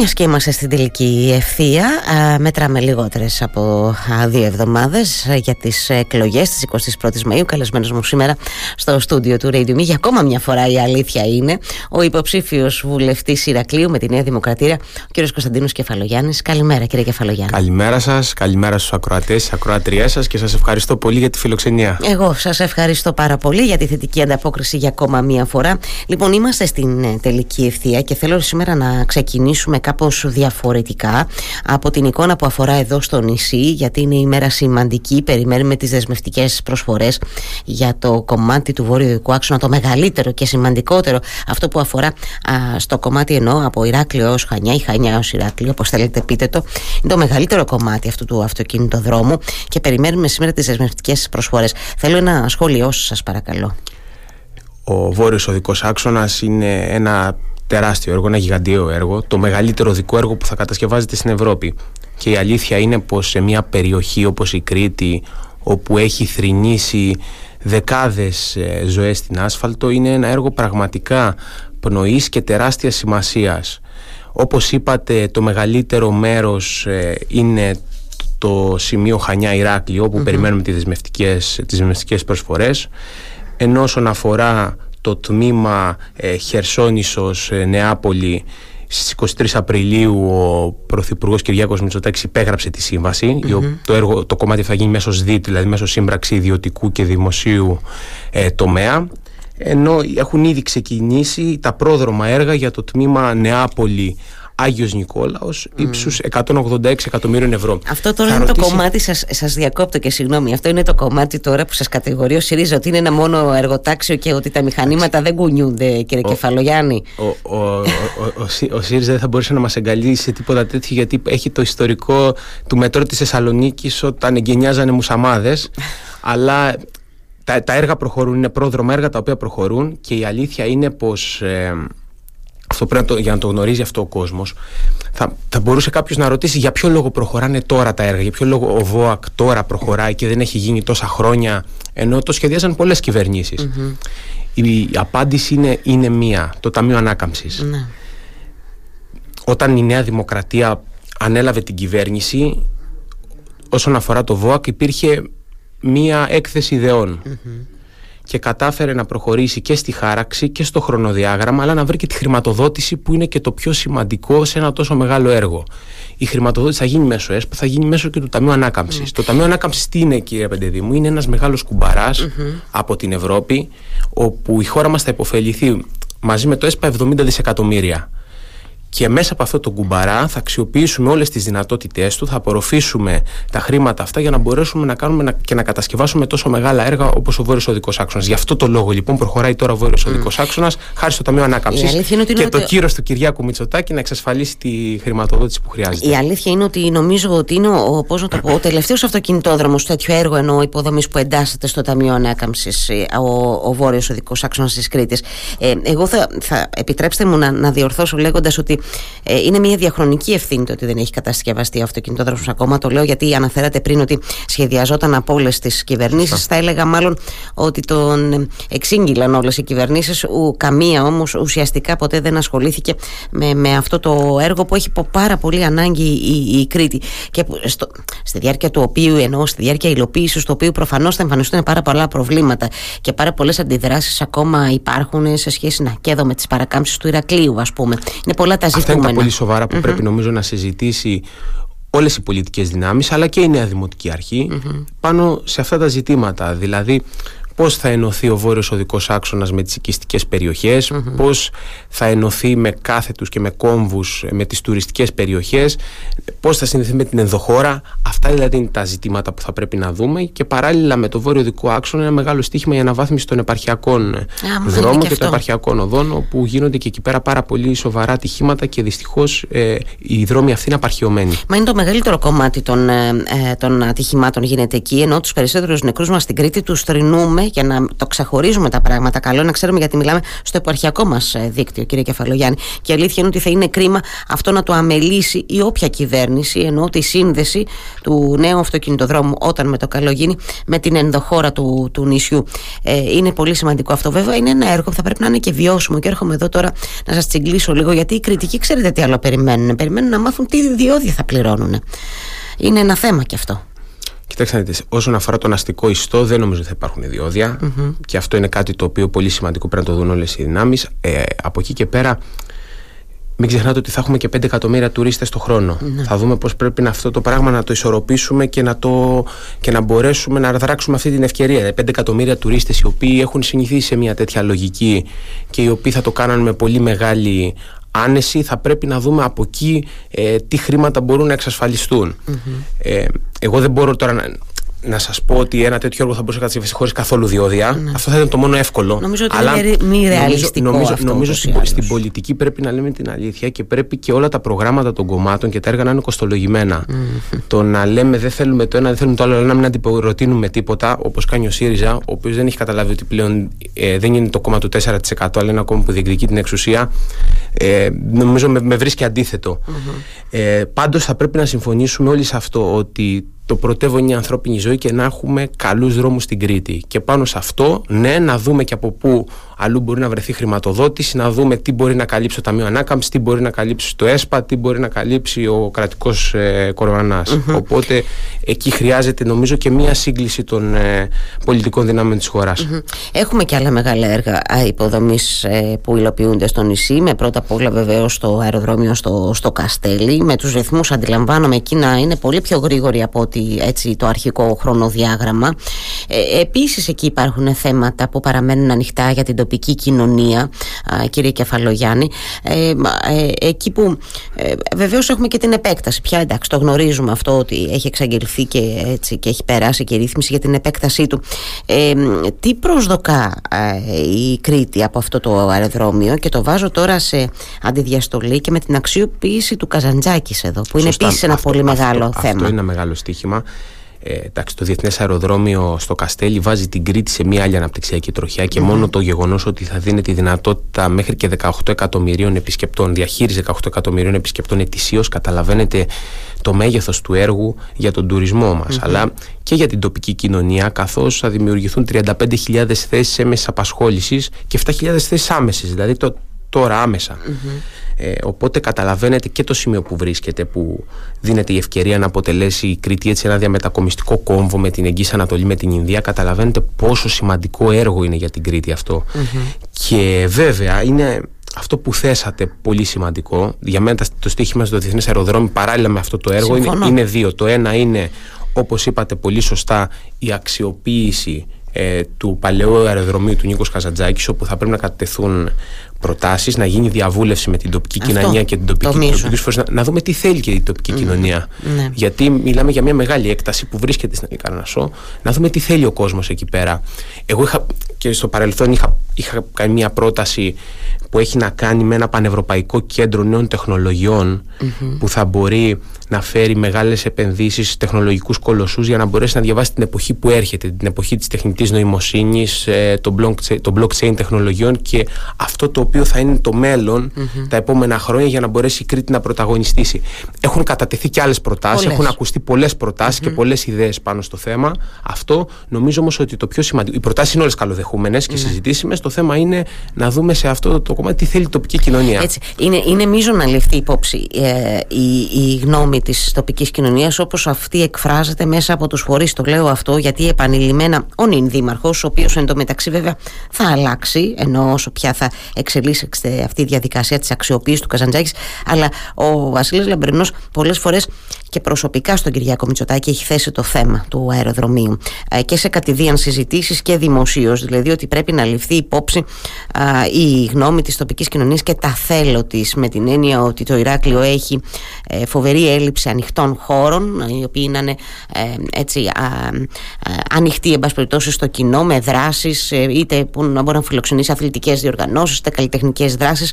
Μιας και είμαστε στην τελική ευθεία, μετράμε λιγότερες από δύο εβδομάδες για τις εκλογές της 21η Μαου. Καλεσμένος μου σήμερα στο στούντιο του Radio Me. Για ακόμα μια φορά η αλήθεια είναι ο υποψήφιος βουλευτής Ηρακλείου με τη Νέα Δημοκρατία, ο κ. Κωνσταντίνος Κεφαλογιάννης. Καλημέρα, κύριε Κεφαλογιάννη. Καλημέρα σας, καλημέρα στους ακροατές, στις ακροατριέ σας και σας ευχαριστώ πολύ για τη φιλοξενία. Εγώ σας ευχαριστώ πάρα πολύ για τη θετική ανταπόκριση για ακόμα μια φορά. Λοιπόν, είμαστε στην ε, τελική ευθεία και θέλω σήμερα να ξεκινήσουμε κάπως διαφορετικά από την εικόνα που αφορά εδώ στο νησί γιατί είναι η μέρα σημαντική. Περιμένουμε τις δεσμευτικές προσφορές για το κομμάτι του βόρειο άξονα το μεγαλύτερο και σημαντικότερο αυτό που αφορά στο κομμάτι ενώ από Ηράκλειο ως Χανιά ή Χανιά ως Ηράκλειο όπως θέλετε πείτε το. Είναι το μεγαλύτερο κομμάτι αυτού του αυτοκίνητο και περιμένουμε σήμερα τις δεσμευτικές προσφορές. Θέλω ένα σχόλιο σας παρακαλώ. Ο βόρειος οδικός άξονας είναι ένα τεράστιο έργο, ένα γιγαντιαίο έργο, το μεγαλύτερο δικό έργο που θα κατασκευάζεται στην Ευρώπη. Και η αλήθεια είναι πως σε μια περιοχή όπως η Κρήτη, όπου έχει θρηνήσει δεκάδες ε, ζωές στην άσφαλτο, είναι ένα έργο πραγματικά πνοής και τεράστιας σημασίας. Όπως είπατε, το μεγαλύτερο μέρος ε, είναι το σημείο Χανιά Ηράκλειο, όπου περιμένουμε τις δεσμευτικές, τις δεσμευτικές προσφορές. Ενώ όσον αφορά το τμήμα ε, Χερσόνησος ε, Νεάπολη στις 23 Απριλίου ο Πρωθυπουργός Κυριάκος Μητσοτάκης υπέγραψε τη συμβαση το, έργο, το κομμάτι θα γίνει μέσω ΣΔΙΤ, δηλαδή μέσω σύμπραξη ιδιωτικού και δημοσίου ε, τομέα. Ενώ έχουν ήδη ξεκινήσει τα πρόδρομα έργα για το τμήμα Νεάπολη Άγιος Νικόλαος mm. ύψους 186 εκατομμύριων ευρώ. Αυτό τώρα είναι το κομμάτι, σας, σας διακόπτω και συγγνώμη, αυτό είναι το κομμάτι τώρα που σας κατηγορεί ο ΣΥΡΙΖΑ ότι είναι ένα μόνο εργοτάξιο και ότι τα μηχανήματα δεν κουνιούνται κύριε ο, Κεφαλογιάννη. Ο, ο, ο, ο, ο, ο ΣΥΡΙΖΑ δεν θα μπορούσε να μας εγκαλίσει σε τίποτα τέτοιο γιατί έχει το ιστορικό του μετρό της Θεσσαλονίκης όταν εγκαινιάζανε μουσαμάδες αλλά τα, τα έργα προχωρούν, είναι πρόδρομα έργα τα οποία προχωρούν και η αλήθεια είναι πως ε, αυτό πρέπει να για να το γνωρίζει αυτό ο κόσμος, θα, θα μπορούσε κάποιος να ρωτήσει για ποιο λόγο προχωράνε τώρα τα έργα, για ποιο λόγο ο ΒΟΑΚ τώρα προχωράει και δεν έχει γίνει τόσα χρόνια, ενώ το σχεδιάζαν πολλές Η, απάντηση είναι, είναι μία, το Ταμείο Ανάκαμψης. Ναι. Όταν η Νέα Δημοκρατία ανέλαβε την κυβέρνηση, όσον αφορά το ΒΟΑΚ, υπήρχε μία έκθεση και κατάφερε να προχωρήσει και στη χάραξη και στο χρονοδιάγραμμα, αλλά να βρει και τη χρηματοδότηση που είναι και το πιο σημαντικό σε ένα τόσο μεγάλο έργο. Η χρηματοδότηση θα γίνει μέσω ΕΣΠ, θα γίνει μέσω και του Ταμείου Ανάκαμψης. Το Ταμείο Ανάκαμψης τι είναι, κύριε Πεντεδήμου, είναι ένας μεγάλος από την Ευρώπη, όπου η χώρα μας θα υποφεληθεί μαζί με το ΕΣΠΑ 70 δισεκατομμύρια και μέσα από αυτό το κουμπαρά θα αξιοποιήσουμε όλες τις δυνατότητές του, θα απορροφήσουμε τα χρήματα αυτά για να μπορέσουμε να κάνουμε και να κατασκευάσουμε τόσο μεγάλα έργα όπως ο Βόρειος Οδικός Άξονας. Γι' αυτό το λόγο λοιπόν προχωράει τώρα ο Βόρειος mm. Οδικός Άξονας χάρη στο Ταμείο Ανάκαμψης και το κύρος του Κυριάκου Μητσοτάκη να εξασφαλίσει τη χρηματοδότηση που χρειάζεται. Η αλήθεια είναι ότι νομίζω ότι είναι ο, πώς να το πω, ο τελευταίος αυτοκινητόδρομος τέτοιο έργο ενώ υποδομής που εντάσσεται στο Ταμείο Ανάκαμψης ε, ο, ο Βόρειος Οδικός Άξονας της Κρήτης. Ε, εγώ θα, θα επιτρέψτε μου να, να διορθώσω λέγοντας ότι ε, είναι μια διαχρονική ευθύνη το ότι δεν έχει κατασκευαστεί ο αυτοκινητόδρομος ακόμα. Το λέω γιατί αναφέρατε πριν ότι σχεδιαζόταν από όλες τις κυβερνήσεις. Θα έλεγα μάλλον ότι τον εξήγηλαν όλες οι κυβερνήσεις. Καμία όμως ουσιαστικά ποτέ δεν ασχολήθηκε με, με αυτό το έργο που έχει πάρα πολύ ανάγκη η, η Κρήτη. Και στο, στη διάρκεια του οποίου, ενώ στη διάρκεια υλοποίησης του οποίου προφανώς θα εμφανιστούν πάρα πολλά προβλήματα και πάρα πολλές αντιδράσεις ακόμα υπάρχουν σε σχέση να και εδώ με τις παρακάμψεις του Ηρακλείου, ας πούμε. Είναι πολλά τα ζητήματα είναι τα πολύ σοβαρά που πρέπει νομίζω να συζητήσει όλες οι πολιτικές δυνάμεις αλλά και η Νέα Δημοτική πάνω σε αυτά τα ζητήματα. Δηλαδή πώς θα ενωθεί ο βόρειος οδικός άξονας με τις οικιστικές περιοχές, mm-hmm. πώς θα ενωθεί με κάθετους και με κόμβους με τις τουριστικές περιοχές, πώς θα συνδεθεί με την ενδοχώρα. Αυτά δηλαδή είναι τα ζητήματα που θα πρέπει να δούμε και παράλληλα με το βόρειο οδικό άξονα ένα μεγάλο στίχημα για αναβάθμιση των επαρχιακών yeah, δρόμων και, και των επαρχιακών οδών όπου γίνονται και εκεί πέρα πάρα πολύ σοβαρά ατυχήματα και δυστυχώς ε, οι δρόμοι αυτοί είναι απαρχιωμένοι. Μα είναι το μεγαλύτερο κομμάτι των, ε, ε των ατυχημάτων γίνεται εκεί ενώ τους περισσότερους νεκρούς μας στην Κρήτη τους θρυνούμε για να το ξεχωρίζουμε τα πράγματα. Καλό να ξέρουμε γιατί μιλάμε στο επαρχιακό μας ε, δίκτυο, κύριε Κεφαλογιάννη. Και η αλήθεια είναι ότι θα είναι κρίμα αυτό να το αμελήσει η όποια κυβέρνηση, ενώ τη σύνδεση του νέου αυτοκινητοδρόμου όταν με το καλό γίνει με την ενδοχώρα του, του νησιού. Ε, είναι πολύ σημαντικό αυτό. Βέβαια, είναι ένα έργο που θα πρέπει να είναι και βιώσιμο. Και έρχομαι εδώ τώρα να σας τσιγκλίσω λίγο, γιατί οι κριτικοί ξέρετε τι άλλο περιμένουν. Περιμένουν να μάθουν τι διόδια θα πληρώνουν. Είναι ένα θέμα κι αυτό. Κοιτάξτε, όσον αφορά τον αστικό ιστό, δεν νομίζω ότι θα υπάρχουν και αυτό είναι κάτι το οποίο πολύ σημαντικό πρέπει να το δουν όλες οι δυνάμεις. Ε, από εκεί και πέρα, μην ξεχνάτε ότι θα έχουμε και 5 εκατομμύρια τουρίστες το χρόνο. Ναι. Θα δούμε πώς πρέπει να αυτό το πράγμα να το ισορροπήσουμε και να, το, και να μπορέσουμε να δράξουμε αυτή την ευκαιρία. 5 εκατομμύρια τουρίστες οι οποίοι έχουν συνηθίσει σε μια τέτοια λογική και οι οποίοι θα το κάνουν με πολύ μεγάλη άνεση, θα πρέπει να δούμε από εκεί ε, τι χρήματα μπορούν να εξασφαλιστούν. Ε, εγώ δεν μπορώ τώρα να, να σας πω ότι ένα τέτοιο έργο θα μπορούσε να κατασκευαστεί χωρίς καθόλου διόδια. Ναι. Αυτό θα ήταν το μόνο εύκολο. Νομίζω ότι αλλά είναι μη ρεαλιστικό. Νομίζω, αυτό, νομίζω στην, στην, πολιτική πρέπει να λέμε την αλήθεια και πρέπει και όλα τα προγράμματα των κομμάτων και τα έργα να είναι κοστολογημένα. Mm. Το να λέμε δεν θέλουμε το ένα, δεν θέλουμε το άλλο, αλλά να μην αντιπροτείνουμε τίποτα, όπως κάνει ο ΣΥΡΙΖΑ, ο οποίος δεν έχει καταλάβει ότι πλέον ε, δεν είναι το κόμμα του 4%, αλλά είναι ένα κόμμα που διεκδικεί την εξουσία. Ε, νομίζω με, με βρίσκει αντίθετο. Mm-hmm. Ε, Πάντως θα πρέπει να συμφωνήσουμε όλοι σε αυτό ότι το πρωτεύον είναι η ανθρώπινη ζωή και να έχουμε καλούς δρόμους στην Κρήτη. Και πάνω σε αυτό, ναι, να δούμε και από πού αλλού μπορεί να βρεθεί χρηματοδότηση, να δούμε τι μπορεί να καλύψει το Ταμείο Ανάκαμψης, τι μπορεί να καλύψει το ΕΣΠΑ, τι μπορεί να καλύψει ο κρατικός ε, κορονοα Οπότε εκεί χρειάζεται νομίζω και μία σύγκληση των ε, πολιτικών δυνάμεων της χώρας. Έχουμε και άλλα μεγάλα έργα υποδομής ε, που υλοποιούνται στο νησί. Με πρώτα απ' όλα βεβαίως το αεροδρόμιο στο, στο Καστέλι. Με τους ρυθμούς αντιλαμβάνομαι εκεί να είναι πολύ πιο γρήγοροι από ότι έτσι, το αρχικό χρονοδιάγραμμα. Ε, Επίσης εκεί υπάρχουν θέματα που παραμένουν ανοιχτά για την τοπική κοινωνία, κύριε Κεφαλογιάννη. Ε, ε, εκεί που ε, βεβαίως έχουμε και την επέκταση. Πια εντάξει, το γνωρίζουμε αυτό ότι έχει εξαγγελθεί και, έτσι, και έχει περάσει και η ρύθμιση για την επέκτασή του. Ε, τι προσδοκά ε, η Κρήτη από αυτό το αεροδρόμιο; Και το βάζω τώρα σε αντιδιαστολή και με την αξιοποίηση του Καζαντζάκης εδώ, που είναι επίσης ένα πολύ μεγάλο θέμα. Αυτό είναι ένα μεγάλο στοίχημα. Ε, εντάξει, το Διεθνές Αεροδρόμιο στο Καστέλι βάζει την Κρήτη σε μια άλλη αναπτυξιακή τροχιά και μόνο το γεγονός ότι θα δίνει τη δυνατότητα μέχρι και 18 εκατομμυρίων επισκεπτών, διαχείριση 18 εκατομμυρίων επισκεπτών ετησίως, καταλαβαίνετε το μέγεθος του έργου για τον τουρισμό μας, αλλά και για την τοπική κοινωνία, καθώς θα δημιουργηθούν 35.000 θέσεις έμεσης απασχόλησης και 7.000 θέσεις άμεσης. Δηλαδή το, τώρα ε, οπότε καταλαβαίνετε και το σημείο που βρίσκεται που δίνεται η ευκαιρία να αποτελέσει η Κρήτη έτσι ένα διαμετακομιστικό κόμβο με την Εγγύη Ανατολή με την Ινδία καταλαβαίνετε πόσο σημαντικό έργο είναι για την Κρήτη και βέβαια είναι αυτό που θέσατε πολύ σημαντικό. Για μένα το στοίχημα στο Διεθνές Αεροδρόμιο παράλληλα με αυτό το έργο είναι, είναι δύο. Το ένα είναι όπως είπατε πολύ σωστά η αξιοποίηση ε, του παλαιού αεροδρομίου του Νίκος Καζαντζάκης όπου θα πρέπει να κατευθούν προτάσεις, να γίνει διαβούλευση με την τοπική κοινωνία και την τοπική κοινωνία. Να, να δούμε τι θέλει και η τοπική κοινωνία. Ναι. Γιατί μιλάμε για μια μεγάλη έκταση που βρίσκεται στην Αλικαρνασό. Να δούμε τι θέλει ο κόσμος εκεί πέρα. Εγώ είχα και στο παρελθόν είχα, είχα κάνει μια πρόταση που έχει να κάνει με ένα πανευρωπαϊκό κέντρο νέων που θα μπορεί να φέρει μεγάλες επενδύσεις τεχνολογικούς κολοσσούς για να μπορέσει να διαβάσει την εποχή που έρχεται, την εποχή της τεχνητής νοημοσύνης, ε, των blockchain, το blockchain τεχνολογιών και αυτό το οποίο θα είναι το μέλλον τα επόμενα χρόνια για να μπορέσει η Κρήτη να πρωταγωνιστήσει. Έχουν κατατεθεί και άλλες προτάσεις, έχουν ακουστεί πολλές και πολλές ιδέες πάνω στο θέμα. Αυτό νομίζω όμως ότι το πιο σημαντικό, οι προτάσεις είναι όλες καλοδεχούμενες και συζητήσιμες, το θέμα είναι να δούμε σε αυτό το κομμάτι τι θέλει η τοπική κοινωνία. Έτσι. Είναι, είναι μείζον να ληφθεί υπόψη ε, η, η γνώμη της τοπικής κοινωνίας όπως αυτή εκφράζεται μέσα από τους φορείς. Το λέω αυτό γιατί επανειλημμένα ο νυν δήμαρχος, ο οποίος εντωμεταξύ βέβαια θα αλλάξει, ενώ όσο πια θα εξελίσσεται αυτή η διαδικασία της αξιοποίησης του Καζαντζάκης, αλλά ο Βασίλης Λαμπρινός πολλές φορές και προσωπικά στον Κυριάκο Μητσοτάκη έχει θέσει το θέμα του αεροδρομίου ε, και σε κατηδίαν συζητήσεις και δημοσίως. Δηλαδή ότι πρέπει να ληφθεί υπόψη η γνώμη της τοπικής κοινωνίας και τα θέλω της, με την έννοια ότι το Ηράκλειο έχει ε, φοβερή έλλειψη ανοιχτών χώρων, οι οποίοι είναι ε, έτσι ανοιχτοί εν περιπτώσει στο κοινό με δράσεις, είτε που να μπορεί να φιλοξενήσει αθλητικές διοργανώσεις, είτε καλλιτεχνικές δράσεις.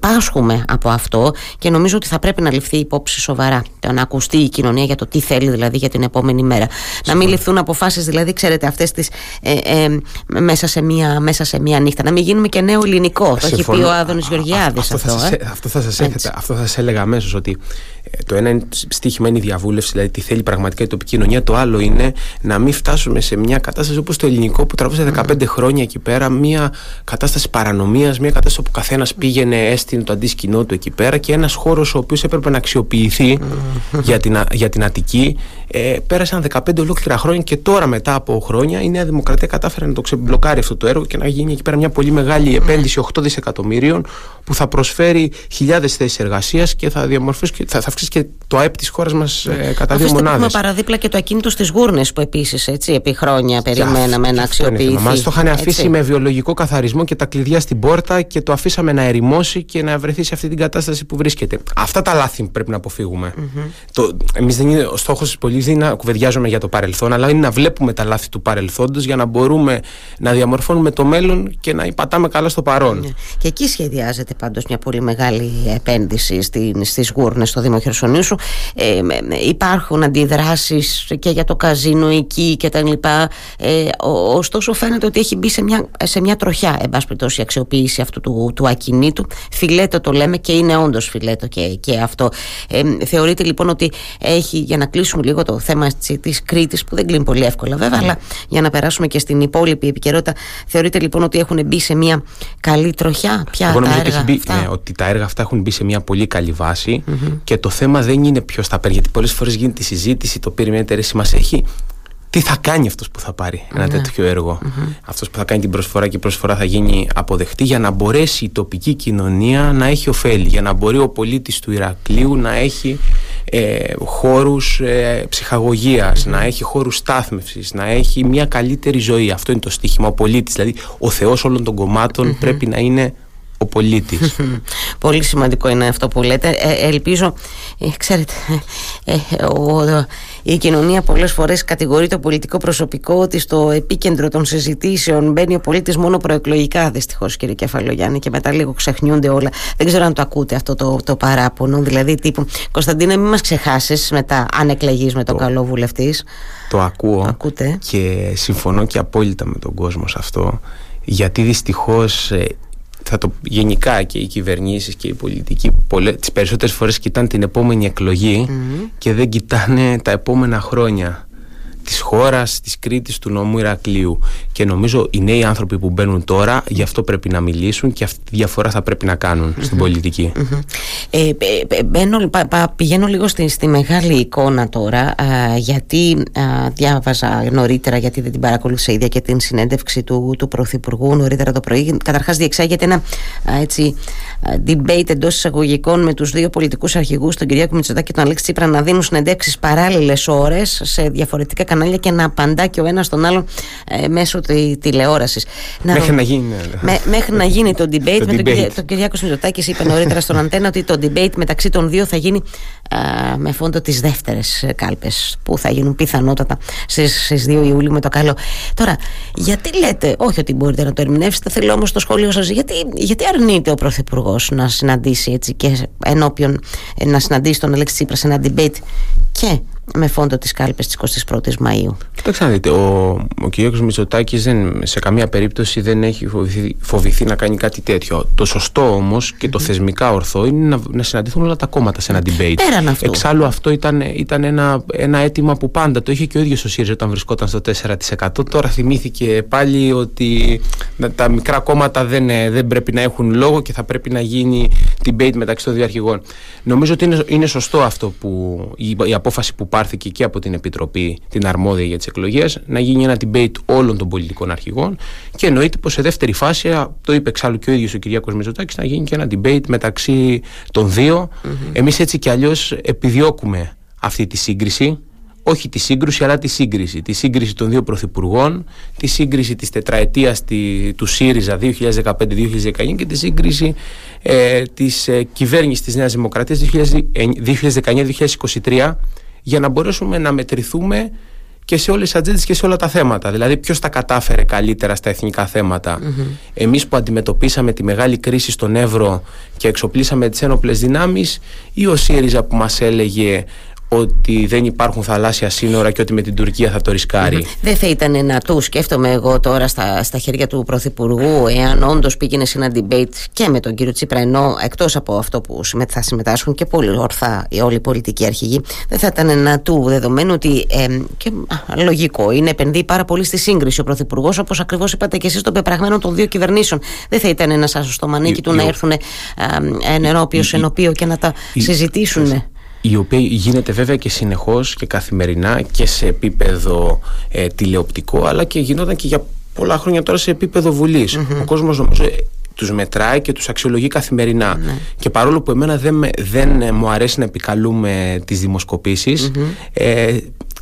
Πάσχουμε από αυτό και νομίζω ότι θα πρέπει να ληφθεί υπόψη σοβαρά το να ακουστεί η κοινωνία για το τι θέλει δηλαδή για την επόμενη μέρα. Να μην ληφθούν αποφάσεις, δηλαδή, ξέρετε, αυτές τις. Ε, ε, μέσα, σε μία, μέσα σε μία νύχτα. Να μην γίνουμε και νέο ελληνικό. Το έχει πει ο Άδωνης Γεωργιάδης αυτό. Αυτό, θα, ε. αυτό, θα σας αυτό θα σας έλεγα αμέσως ότι ε, το ένα είναι στοίχημα είναι η διαβούλευση, δηλαδή τι θέλει πραγματικά η τοπική κοινωνία. Το άλλο είναι να μην φτάσουμε σε μια κατάσταση όπως το ελληνικό που τραβούσε 15 χρόνια εκεί πέρα, μια κατάσταση παρανομία, μιας κατάσταση όπου καθένας πήγαινε, έστεινε το αντίσκηνό του εκεί πέρα και ένας χώρος ο οποίος έπρεπε να αξιοποιηθεί για, την, για την Αττική. Ε, πέρασαν 15 ολόκληρα χρόνια και τώρα μετά από χρόνια η Νέα Δημοκρατία κατάφερε να το ξεμπλοκάρει αυτό το έργο και να γίνει εκεί πέρα μια πολύ μεγάλη επένδυση 8 δισεκατομμύριων που θα προσφέρει χιλιάδες θέσεις εργασίας και θα διαμορφώσει και θα, θα αυξήσει και το ΑΕΠ της χώρας μας ε, κατά δύο μονάδες. Έχουμε παραδίπλα και το ακίνητο στις Γούρνες που επίσης επί χρόνια περιμέναμε να αξιοποιηθεί. Μας το είχαν αφήσει με βιολογικό καθαρισμό και τα κλειδιά στην πόρτα και το αφήσαμε να ερημώσει και να βρεθεί σε αυτή την κατάσταση που βρίσκεται. Αυτά τα λάθη πρέπει να αποφύγουμε. Το, εμείς δεν είναι, ο στόχος της πολιτική δεν είναι να κουβεντιάζουμε για το παρελθόν, αλλά είναι να βλέπουμε τα λάθη του παρελθόντος για να μπορούμε να διαμορφώνουμε το μέλλον και να υπατάμε καλά στο παρόν. Ναι. Και εκεί σχεδιάζεται πάντως μια πολύ μεγάλη επένδυση στις Γούρνες, στο Δήμο Χερσονήσου σου. Ε, υπάρχουν αντιδράσεις και για το καζίνο εκεί και τα λοιπά. Ε, ωστόσο φαίνεται ότι έχει μπει σε μια, σε μια τροχιά, εν πάση περιπτώσει, η αξιοποίηση αυτού του, του ακινήτου. Φιλέτο το λέμε και είναι όντως φιλέτο και, και αυτό. Ε, θεωρείτε λοιπόν ότι έχει, για να κλείσουμε λίγο το θέμα της Κρήτης, που δεν κλείνει πολύ εύκολα βέβαια, αλλά για να περάσουμε και στην υπόλοιπη επικαιρότητα, θεωρείτε λοιπόν ότι έχουν μπει σε μια καλή τροχιά πια Εγώ τα έργα ότι, αυτά; Ναι, ότι τα έργα αυτά έχουν μπει σε μια πολύ καλή και το θέμα δεν είναι ποιος θα πάρει. Γιατί πολλές φορές γίνεται η συζήτηση, το περιμένετε μας έχει. Τι θα κάνει αυτός που θα πάρει ένα ναι. τέτοιο έργο; Αυτός που θα κάνει την προσφορά και η προσφορά θα γίνει αποδεκτή για να μπορέσει η τοπική κοινωνία να έχει ωφέλη. Για να μπορεί ο πολίτης του Ηρακλείου να έχει ε, χώρους ε, ψυχαγωγίας, να έχει χώρους στάθμευσης, να έχει μια καλύτερη ζωή. Αυτό είναι το στίχημα. Ο πολίτης, δηλαδή ο Θεός όλων των κομμάτων πρέπει να είναι ο πολίτης. Πολύ σημαντικό είναι αυτό που λέτε. Ε, ελπίζω, ε, ξέρετε, ε, η κοινωνία πολλές φορές κατηγορεί το πολιτικό προσωπικό ότι στο επίκεντρο των συζητήσεων μπαίνει ο πολίτης μόνο προεκλογικά δυστυχώς κύριε Κεφαλογιάννη και μετά λίγο ξεχνιούνται όλα. Δεν ξέρω αν το ακούτε αυτό το, το παράπονο. Δηλαδή τύπου Κωνσταντίνε μην μας ξεχάσεις μετά αν εκλεγείς με τον το, καλό βουλευτής. Το ακούω Ακούτε. και συμφωνώ και απόλυτα με τον κόσμο σε αυτό γιατί δυστυχώς θα το γενικά και οι κυβερνήσεις και οι πολιτικοί τις περισσότερες φορές κοιτάνε την επόμενη και δεν κοιτάνε τα επόμενα χρόνια της χώρας, της Κρήτης, του νόμου Ηρακλείου. Και νομίζω οι νέοι άνθρωποι που μπαίνουν τώρα γι' αυτό πρέπει να μιλήσουν και αυτή τη διαφορά θα πρέπει να κάνουν στην πολιτικη ε, πα, πηγαίνω λίγο στη, στη μεγάλη εικόνα τώρα γιατί διάβαζα νωρίτερα γιατί δεν την παρακολούθησα ίδια και την συνέντευξη του, του Πρωθυπουργού νωρίτερα το πρωί. Καταρχάς διεξάγεται ένα έτσι, debate εντός εισαγωγικών με τους δύο πολιτικούς αρχηγούς τον Κυριάκο Μητσοτάκη και τον Αλέξη Τσίπρα να δίνουν συνεντεύξεις παράλληλες ώρες σε διαφορετικά κανάλια κανάλια και να απαντά και ο ένας τον άλλον ε, μέσω τη τηλεόρασης. Μέχρι να γίνει. Με, μέχρι να γίνει το debate. το με debate. τον Κυριάκος Μητσοτάκης είπε νωρίτερα στον Αντένα ότι το debate μεταξύ των δύο θα γίνει α, με φόντο τις δεύτερες κάλπες που θα γίνουν πιθανότατα στις 2 Ιουλίου με το καλό. Τώρα, γιατί λέτε, όχι ότι μπορείτε να το ερμηνεύσετε, θέλω όμως το σχόλιο σας, γιατί, γιατί αρνείται ο Πρωθυπουργός να συναντήσει έτσι και ενώπιον να συναντήσει τον Αλέξη Τσίπρας σε ένα debate και με φόντο τις κάλπες της 21ης Μαΐου. Κοιτάξτε να δείτε, ο, ο κ. Μητσοτάκης δεν, σε καμία περίπτωση δεν έχει φοβηθεί, φοβηθεί να κάνει κάτι τέτοιο. Το σωστό όμως και το θεσμικά ορθό είναι να, να συναντηθούν όλα τα κόμματα σε ένα debate. Πέραν αυτού. Εξάλλου αυτό ήταν, ήταν ένα, ένα αίτημα που πάντα το είχε και ο ίδιος ο ΣΥΡΙΖΑ όταν βρισκόταν στο 4%. Τώρα θυμήθηκε πάλι ότι τα μικρά κόμματα δεν, δεν πρέπει να έχουν λόγο και θα πρέπει να γίνει debate μεταξύ των δύο αρχηγών. Νομίζω ότι είναι, είναι σωστό αυτό που η, η απόφαση που πάρθηκε και από την Επιτροπή, την αρμόδια για τις εκλογές, να γίνει ένα debate όλων των πολιτικών αρχηγών και εννοείται πως σε δεύτερη φάση, το είπε εξάλλου και ο ίδιος ο Κυριάκος Μητσοτάκη, να γίνει και ένα debate μεταξύ των δύο. Mm-hmm. Εμείς έτσι κι αλλιώς επιδιώκουμε αυτή τη σύγκριση όχι τη σύγκρουση αλλά τη σύγκριση. Τη σύγκριση των δύο πρωθυπουργών, τη σύγκριση της τετραετίας του ΣΥΡΙΖΑ 2015-2019 και τη σύγκριση ε, της ε, κυβέρνησης της Νέας Δημοκρατίας 2019-2023 για να μπορέσουμε να μετρηθούμε και σε όλες τις ατζέντες και σε όλα τα θέματα. Δηλαδή ποιος τα κατάφερε καλύτερα στα εθνικά θέματα. Mm-hmm. Εμείς που αντιμετωπίσαμε τη μεγάλη κρίση στον Εύρο και εξοπλίσαμε τις ένοπλες δυνάμεις ή ο ΣΥΡΙΖΑ που μας έλεγε ότι δεν υπάρχουν θαλάσσια σύνορα και ότι με την Τουρκία θα το ρισκάρει. Δεν θα ήταν ένα του, σκέφτομαι εγώ τώρα στα, στα χέρια του Πρωθυπουργού, εάν όντως πήγαινε σε ένα debate και με τον κύριο Τσίπρα, ενώ εκτός από αυτό που θα συμμετάσχουν και πολύ ορθά όλοι οι πολιτικοί αρχηγοί, δεν θα ήταν ένα του, δεδομένου ότι. Ε, και α, λογικό είναι, επενδύει πάρα πολύ στη σύγκριση ο Πρωθυπουργός, όπως ακριβώς είπατε και εσείς των πεπραγμένων των δύο κυβερνήσεων. Δεν θα ήταν ένας άσος στο μανίκι του να έρθουν ενώπιο ενώπιο και να τα συζητήσουν η οποία γίνεται βέβαια και συνεχώς και καθημερινά και σε επίπεδο ε, τηλεοπτικό αλλά και γινόταν και για πολλά χρόνια τώρα σε επίπεδο Ο κόσμος νομίζω ε, τους μετράει και τους αξιολογεί ναι. Και παρόλο που εμένα δεν, δεν ε, μου αρέσει να επικαλούμε τις δημοσκοπήσεις ε,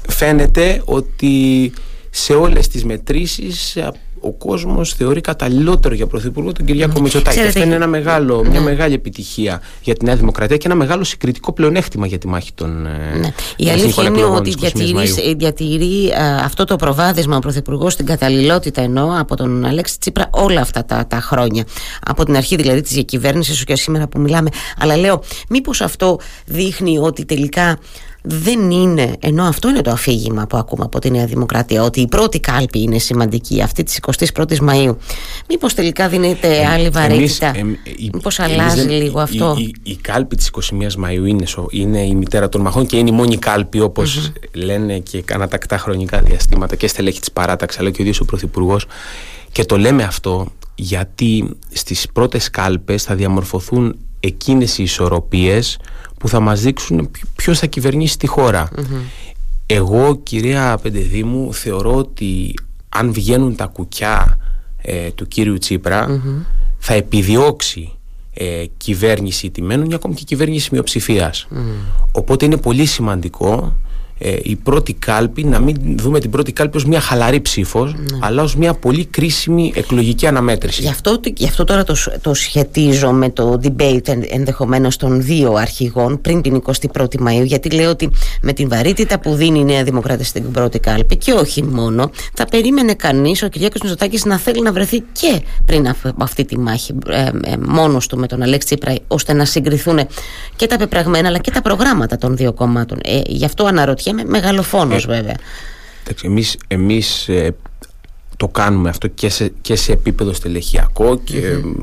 φαίνεται ότι σε όλες τις μετρήσεις ο κόσμος θεωρεί καταλληλότερο για πρωθυπουργό τον Κυριάκο Μητσοτάκη. Αυτό είναι ένα μεγάλο, μια ναι. μεγάλη επιτυχία για τη Νέα Δημοκρατία και ένα μεγάλο συγκριτικό πλεονέκτημα για τη μάχη των. Ε, ναι. Η αλήθεια είναι ότι διατηρεί, διατηρεί αυτό το προβάδισμα ο πρωθυπουργός στην καταλληλότητα ενώ από τον Αλέξη Τσίπρα όλα αυτά τα, τα χρόνια. Από την αρχή δηλαδή της διακυβέρνησης και σήμερα που μιλάμε. Αλλά λέω, μήπως αυτό δείχνει ότι τελικά δεν είναι, ενώ αυτό είναι το αφήγημα που ακούμε από τη Νέα Δημοκρατία, ότι η πρώτη κάλπη είναι σημαντική, αυτή της 21η Μαου. Μήπως τελικά δίνεται ε, άλλη βαρύτητα, ε, Μήπως αλλάζει λίγο αυτό; Η, η, η κάλπη της 21η Μαου είναι, είναι η μητέρα των μαχών και είναι η μόνη κάλπη, λένε και ανατακτά χρονικά διαστήματα και στελέχη της παράταξης, αλλά και ο ίδιος ο Πρωθυπουργός. Και το λέμε αυτό γιατί στις πρώτες κάλπες θα διαμορφωθούν εκείνες οι ισορροπίες που θα μας δείξουν ποιος θα κυβερνήσει τη χωρα Εγώ κυρία Πεντεδήμου θεωρώ ότι αν βγαίνουν τα κουκιά ε, του κύριου θα επιδιώξει ε, κυβέρνηση τιμένων ή ακόμη και κυβέρνηση Οπότε είναι πολύ σημαντικό ε, η πρώτη κάλπη, να μην δούμε την πρώτη κάλπη ως μια χαλαρή ψήφος, ναι. αλλά ως μια πολύ κρίσιμη εκλογική αναμέτρηση. Γι' αυτό, γι αυτό τώρα το, το σχετίζω με το debate ενδεχομένως των δύο αρχηγών πριν την 21η Μαΐου, γιατί λέω ότι με την βαρύτητα που δίνει η Νέα Δημοκρατία στην πρώτη κάλπη και όχι μόνο, θα περίμενε κανείς ο Κυριάκος Μητσοτάκης να θέλει να βρεθεί και πριν από αυτή τη μάχη ε, ε, μόνος του με τον Αλέξη Τσίπρα, ώστε να συγκριθούν και τα πεπραγμένα αλλά και τα προγράμματα των δύο κομμάτων. Ε, γι' αυτό αναρωτιέμαι με μεγαλοφόνος ε, βέβαια. Εμείς, εμείς ε, το κάνουμε αυτό και σε, και σε επίπεδο στελεχειακό και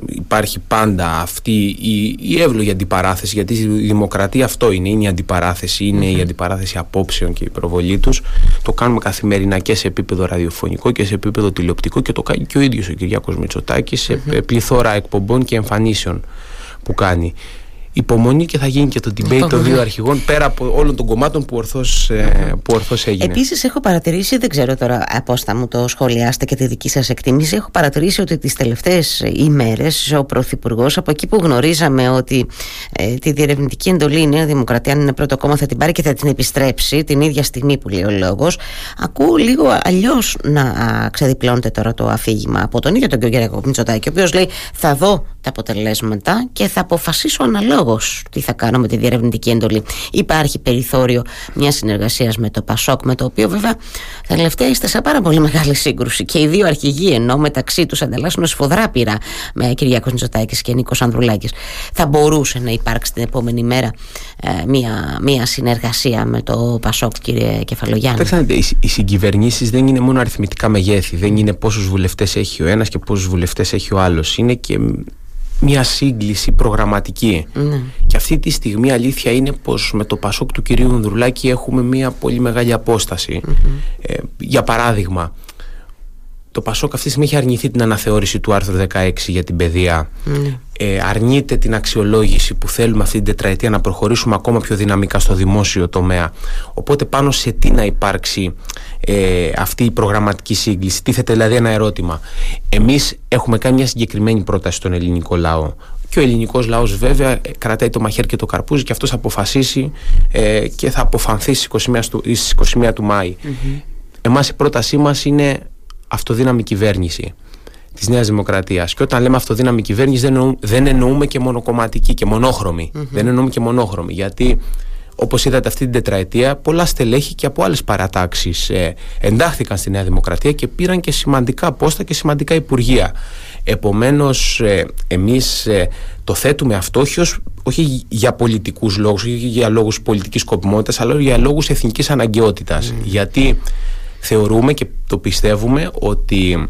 υπάρχει πάντα αυτή η, η εύλογη αντιπαράθεση γιατί η δημοκρατία αυτό είναι, είναι η αντιπαράθεση, η αντιπαράθεση απόψεων και η προβολή τους. Το κάνουμε καθημερινά και σε επίπεδο ραδιοφωνικό και σε επίπεδο τηλεοπτικό και το κάνει και ο ίδιος ο Κυριάκος Μητσοτάκης σε πληθώρα εκπομπών και εμφανίσεων που κάνει υπομονή και θα γίνει και το debate των δύο αρχηγών πέρα από όλων των κομμάτων που ορθώς, ε, που ορθώς έγινε. Επίσης έχω παρατηρήσει, δεν ξέρω τώρα πώς θα μου το σχολιάσετε και τη δική σας εκτίμηση, έχω παρατηρήσει ότι τις τελευταίες ημέρες ο Πρωθυπουργός, από εκεί που γνωρίζαμε ότι ε, τη διερευνητική εντολή η Νέα Δημοκρατία αν είναι πρώτο κόμμα θα την πάρει και θα την επιστρέψει την ίδια στιγμή που λέει ο λόγος ακούω λίγο αλλιώς να ξεδιπλώνεται τώρα το αφήγημα από τον ίδιο τον κ. Μητσοτάκη ο οποίος λέει θα δω τα αποτελέσματα και θα αποφασίσω αναλόγως τι θα κάνω με τη διερευνητική εντολή. Υπάρχει περιθώριο μιας συνεργασίας με το Πασόκ, με το οποίο βέβαια τα τελευταία είστε σε πάρα πολύ μεγάλη σύγκρουση. Και οι δύο αρχηγοί ενώ μεταξύ τους ανταλλάσσουν σφοδρά πειρά με Κυριακό Νιτζοτάκη και Νίκος Ανδρουλάκης. Θα μπορούσε να υπάρξει την επόμενη μέρα ε, μια, μια συνεργασία με το Πασόκ, κύριε Κεφαλογιάννη. Κοιτάξτε, οι, οι συγκυβερνήσεις δεν είναι μόνο αριθμητικά μεγέθη. Δεν είναι πόσους βουλευτές έχει ο ένας και πόσους βουλευτές έχει ο άλλος. Είναι και μια σύγκληση προγραμματική. Ναι. Και αυτή τη στιγμή αλήθεια είναι πως με το Πασόκ του κυρίου Νδρουλάκη έχουμε μια πολύ μεγάλη Ε, για παράδειγμα, το Πασόκ αυτή τη στιγμή έχει αρνηθεί την αναθεώρηση του άρθρου 16 για την παιδεία. Ναι. Ε, αρνείται την αξιολόγηση που θέλουμε αυτή την τετραετία να προχωρήσουμε ακόμα πιο δυναμικά στο δημόσιο τομέα. Οπότε πάνω σε τι να υπάρξει ε, αυτή η προγραμματική σύγκληση; Τίθεται δηλαδή ένα ερώτημα. Εμείς έχουμε κάνει μια συγκεκριμένη πρόταση στον ελληνικό λαό. Και ο ελληνικός λαός, βέβαια, ε, κρατάει το μαχαίρι και το καρπούζι και αυτός θα αποφασίσει ε, και θα αποφανθεί στις 21 του, 21 του Μάη. Mm-hmm. Εμάς η πρότασή μας είναι αυτοδύναμη κυβέρνηση της Νέας Δημοκρατίας. Και όταν λέμε αυτοδύναμη κυβέρνηση, δεν εννοούμε, δεν εννοούμε και μονοκομματική και μονοχρωμη Δεν εννοούμε και μονόχρωμη. Γιατί Όπως είδατε αυτή την τετραετία, πολλά στελέχη και από άλλες παρατάξεις ε, εντάχθηκαν στη Νέα Δημοκρατία και πήραν και σημαντικά πόστα και σημαντικά υπουργεία. Επομένως ε, εμείς ε, το θέτουμε αυτό όχι, όχι για πολιτικούς λόγους, όχι για λόγους πολιτικής σκοπιμότητας αλλά για λόγους εθνικής αναγκαιότητας. Γιατί θεωρούμε και το πιστεύουμε ότι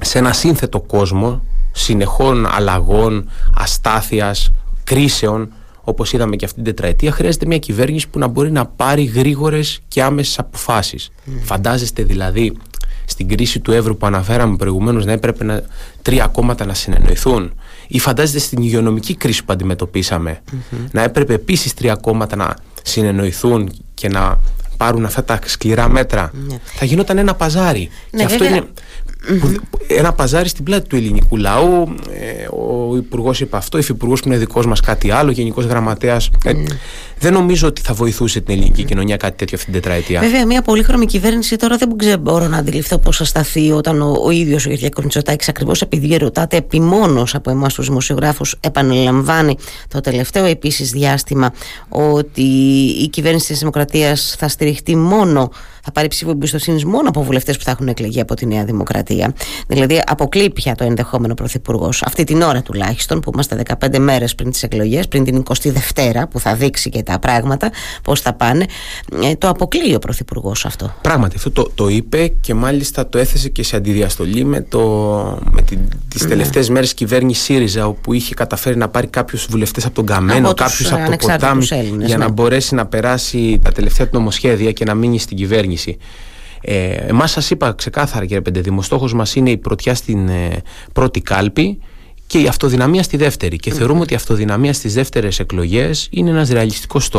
σε ένα σύνθετο κόσμο συνεχών αλλαγών, αστάθειας, κρίσεων όπως είδαμε και αυτή την τετραετία χρειάζεται μια κυβέρνηση που να μπορεί να πάρει γρήγορες και άμεσες αποφάσεις. Φαντάζεστε δηλαδή στην κρίση του Εύρου που αναφέραμε προηγουμένως να έπρεπε να, τρία κόμματα να συνεννοηθούν; Ή φαντάζεστε στην υγειονομική κρίση που αντιμετωπισαμε να έπρεπε επίσης τρία κόμματα να συνεννοηθούν και να πάρουν αυτά τα σκληρά μέτρα; Ναι. Θα γινόταν ένα παζάρι. Ναι, και αυτό είναι ένα παζάρι στην πλάτη του ελληνικού λαού. Ε, ο Υπουργός είπε αυτό, ο Υφυπουργός που είναι δικός μας κάτι άλλο, ο Γενικός Γραμματέας. Ε, mm. δεν νομίζω ότι θα βοηθούσε την ελληνική mm. κοινωνία κάτι τέτοιο αυτή την τετραετία. Βέβαια, μια πολύχρωμη κυβέρνηση τώρα δεν ξέρω, μπορώ να αντιληφθώ πώς θα σταθεί όταν ο, ο ίδιος ο Γιώργο Μητσοτάκη, ακριβώς επειδή ρωτάτε επιμόνως από εμάς τους δημοσιογράφους, επαναλαμβάνει το τελευταίο επίσης διάστημα ότι η κυβέρνηση της Δημοκρατίας θα στηριχτεί μόνο θα πάρει ψήφο εμπιστοσύνη μόνο από βουλευτές που θα έχουν εκλεγεί από τη Νέα Δημοκρατία. Δηλαδή, αποκλεί πια το ενδεχόμενο πρωθυπουργός, αυτή την ώρα τουλάχιστον, που είμαστε 15 μέρες πριν τις εκλογές, πριν την 22η, που θα δείξει και τα πράγματα, πώς θα πάνε. Ε, το αποκλείει ο πρωθυπουργός αυτό. Πράγματι, αυτό το, το είπε και μάλιστα το έθεσε και σε αντιδιαστολή με, το, με τις ναι. τελευταίες μέρες κυβέρνηση ΣΥΡΙΖΑ, όπου είχε καταφέρει να πάρει κάποιους βουλευτές από τον Καμένο, κάποιους από το ποτάμι, για να ναι. μπορέσει να περάσει τα τελευταία του νομοσχέδια και να μείνει στην κυβέρνηση κυβέρνηση. Ε, εμάς σας είπα ξεκάθαρα κύριε Πεντεδήμο, στόχος μας είναι η πρωτιά στην ε, πρώτη κάλπη και η αυτοδυναμία στη δεύτερη. Και θεωρούμε ότι η αυτοδυναμία στις δεύτερες εκλογές είναι ένας ρεαλιστικός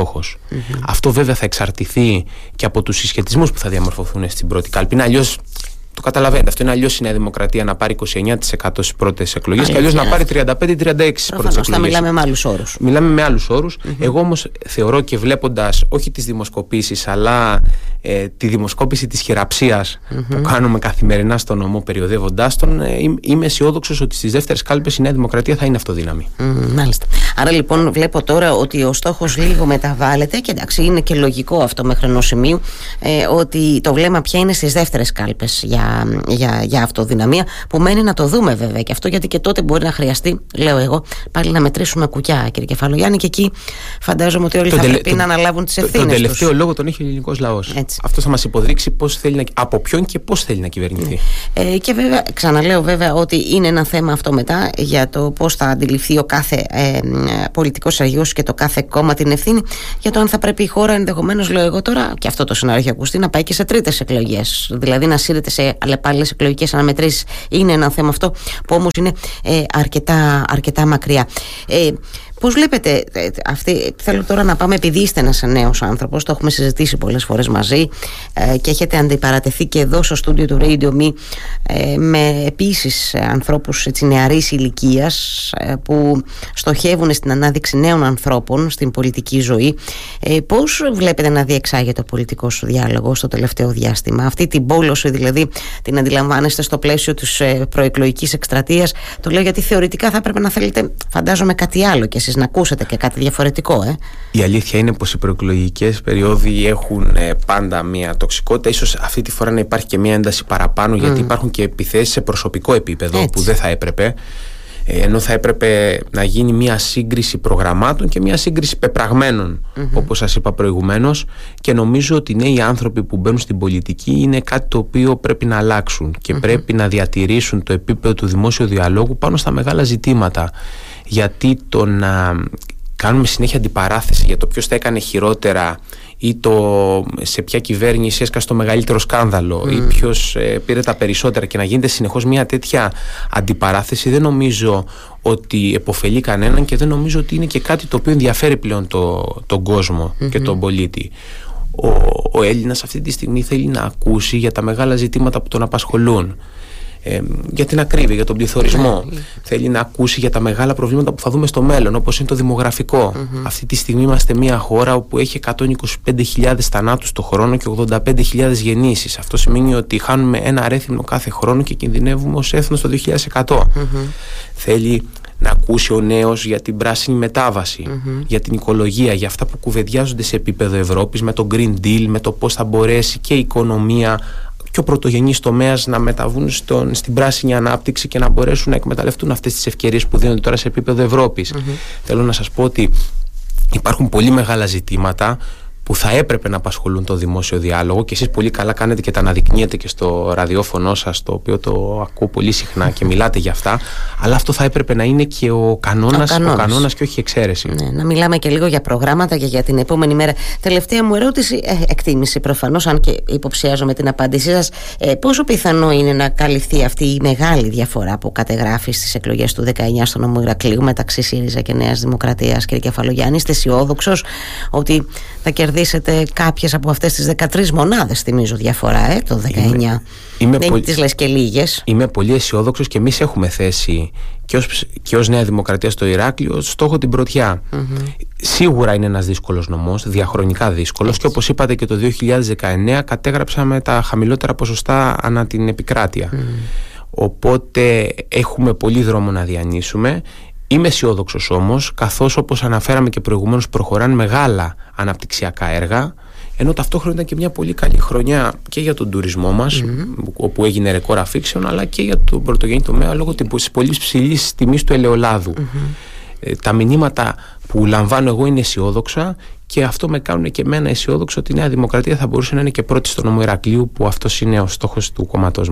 Αυτό βέβαια θα εξαρτηθεί και από τους συσχετισμούς που θα διαμορφωθούν στην πρώτη κάλπη. Είναι αλλιώς το καταλαβαίνετε. Αυτό είναι αλλιώς η Νέα Δημοκρατία να πάρει 29% στις πρώτες εκλογές και αλλιώς να πάρει 35-36% στις πρώτες εκλογέ. Θα μιλάμε με άλλους όρους. Μιλάμε με άλλους όρους. Εγώ όμως θεωρώ και βλέποντας όχι τις δημοσκοπήσεις, αλλά ε, τη δημοσκόπηση της χειραψίας που κάνουμε καθημερινά στο νομό, περιοδεύοντάς τον, ε, είμαι αισιόδοξος ότι στις δεύτερες κάλπες η Νέα Δημοκρατία θα είναι αυτοδύναμη. μάλιστα. Άρα λοιπόν βλέπω τώρα ότι ο στόχος λίγο μεταβάλλεται και εντάξει, είναι και λογικό αυτό μέχρι ενός σημείου ε, ότι το βλέμμα πια είναι στις δεύτερες κάλπες για για, για, αυτοδυναμία που μένει να το δούμε βέβαια και αυτό γιατί και τότε μπορεί να χρειαστεί, λέω εγώ, πάλι να μετρήσουμε κουκιά κύριε Κεφαλογιάννη και εκεί φαντάζομαι ότι όλοι θα πρέπει να αναλάβουν τις ευθύνες Τον τελευταίο λόγο τον έχει ο ελληνικός λαός. Αυτό θα μας υποδείξει πώς θέλει να, από ποιον και πώς θέλει να κυβερνηθεί. Ε, και βέβαια, ξαναλέω βέβαια ότι είναι ένα θέμα αυτό μετά για το πώς θα αντιληφθεί ο κάθε ε, πολιτικός αγιός και το κάθε κόμμα την ευθύνη για το αν θα πρέπει η χώρα ενδεχομένως, λέω εγώ τώρα, και αυτό το σενάριο έχει ακουστεί, να πάει και σε τρίτες εκλογές. Δηλαδή να σύρεται σε αλλεπάλληλε εκλογικές αναμετρήσεις. Είναι ένα θέμα αυτό που όμως είναι ε, αρκετά, αρκετά μακριά. Ε, Πώς βλέπετε, ε, αυτή, θέλω τώρα να πάμε, επειδή είστε ένας νέος άνθρωπος, το έχουμε συζητήσει πολλές φορές μαζί ε, και έχετε αντιπαρατεθεί και εδώ στο στούντιο του Radio Me ε, με επίσης ανθρώπους νεαρής ηλικίας ε, που στοχεύουν στην ανάδειξη νέων ανθρώπων στην πολιτική ζωή. Ε, Πώς βλέπετε να διεξάγεται ο πολιτικός διάλογος στο τελευταίο διάστημα, αυτή την πόλωση δηλαδή την αντιλαμβάνεστε στο πλαίσιο της προεκλογικής εκστρατείας; Το λέω γιατί θεωρητικά θα έπρεπε να θέλετε, φαντάζομαι, κάτι άλλο κι εσείς να ακούσετε και κάτι διαφορετικό. Ε. Η αλήθεια είναι πως οι προεκλογικές περιόδοι έχουν ε, πάντα μια τοξικότητα. Ίσως αυτή τη φορά να υπάρχει και μια ένταση παραπάνω γιατί υπάρχουν και επιθέσεις σε προσωπικό επίπεδο που δεν θα έπρεπε ε, ενώ θα έπρεπε να γίνει μια σύγκριση προγραμμάτων και μια σύγκριση πεπραγμένων mm-hmm. όπως σας είπα προηγουμένως και νομίζω ότι οι νέοι άνθρωποι που μπαίνουν στην πολιτική είναι κάτι το οποίο πρέπει να αλλάξουν και πρέπει να διατηρήσουν το επίπεδο του δημόσιου διαλόγου πάνω στα μεγάλα ζητήματα γιατί το να κάνουμε συνέχεια αντιπαράθεση για το ποιος θα έκανε χειρότερα ή το σε ποια κυβέρνηση έσκασε το μεγαλύτερο σκάνδαλο ή ποιος ε, πήρε τα περισσότερα και να γίνεται συνεχώς μια τέτοια αντιπαράθεση δεν νομίζω ότι επωφελεί κανέναν και δεν νομίζω ότι είναι και κάτι το οποίο ενδιαφέρει πλέον το, τον κοσμο και τον πολίτη. Ο, ο Έλληνας αυτή τη στιγμή θέλει να ακούσει για τα μεγάλα ζητήματα που τον απασχολούν ε, για την ακρίβεια, για τον πληθωρισμό. Ναι, ναι. Θέλει να ακούσει για τα μεγάλα προβλήματα που θα δούμε στο μέλλον, όπως είναι το δημογραφικο Αυτή τη στιγμή είμαστε μια χώρα όπου έχει 125.000 θανάτους το χρόνο και 85.000 γεννήσεις. Αυτό σημαίνει ότι χάνουμε ένα αρέθιμο κάθε χρόνο και κινδυνεύουμε ως έθνος το 2100. Θέλει να ακούσει ο νέος για την πράσινη για την οικολογία, για αυτά που κουβεντιάζονται σε επίπεδο Ευρώπης με το Green Deal, με το πώς θα μπορέσει και η οικονομία πιο πρωτογενεί τομέας να μεταβούν στον, στην πράσινη ανάπτυξη και να μπορέσουν να εκμεταλλευτούν αυτές τις ευκαιρίες που δίνονται τώρα σε επίπεδο Θέλω να σας πω ότι υπάρχουν πολύ μεγάλα ζητήματα που θα έπρεπε να απασχολούν το δημόσιο διάλογο και εσείς πολύ καλά κάνετε και τα αναδεικνύετε και στο ραδιόφωνο σας το οποίο το ακούω πολύ συχνά και μιλάτε για αυτά αλλά αυτό θα έπρεπε να είναι και ο κανόνας, ο κανόνας. και όχι η εξαίρεση. Ναι, να μιλάμε και λίγο για προγράμματα και για την επόμενη μέρα. Τελευταία μου ερώτηση, ε, εκτίμηση προφανώς αν και υποψιάζομαι την απάντησή σας ε, πόσο πιθανό είναι να καλυφθεί αυτή η μεγάλη διαφορά που κατεγράφει στις εκλογές του 19 στο νομό Ηρακλείου μεταξύ ΣΥΡΙΖΑ και Νέας Δημοκρατίας κύριε Κεφαλογιάννη; Είστε αισιόδοξος ότι θα κερδίσετε κάποιες από αυτές τις 13 μονάδες θυμίζω διαφορά ε, το 19 είμαι, είμαι Δεν πολύ, τις λες και λίγες. Είμαι πολύ αισιόδοξος και εμείς έχουμε θέσει και ως, και ως Νέα Δημοκρατία στο Ηράκλειο στόχο την πρωτιά. Σίγουρα είναι ένας δύσκολος νομός, διαχρονικά δύσκολος και όπως είπατε και το 2019 κατέγραψαμε τα χαμηλότερα ποσοστά ανά την επικράτεια. Οπότε έχουμε πολύ δρόμο να διανύσουμε Είμαι αισιόδοξος όμως, καθώς όπως αναφέραμε και προηγουμένως, προχωράνε μεγάλα αναπτυξιακά έργα. Ενώ ταυτόχρονα ήταν και μια πολύ καλή χρονιά και για τον τουρισμό μας, όπου έγινε ρεκόρ αφήξεων, αλλά και για τον πρωτογενή τομέα λόγω της πολύ ψηλής τιμής του ελαιολαδου ε, τα μηνύματα που λαμβάνω εγώ είναι αισιόδοξα και αυτό με κάνουν και εμένα αισιόδοξο ότι η Νέα Δημοκρατία θα μπορούσε να είναι και πρώτη στο νομό Ηρακλείου, που αυτός είναι ο στόχος του κόμματό μας.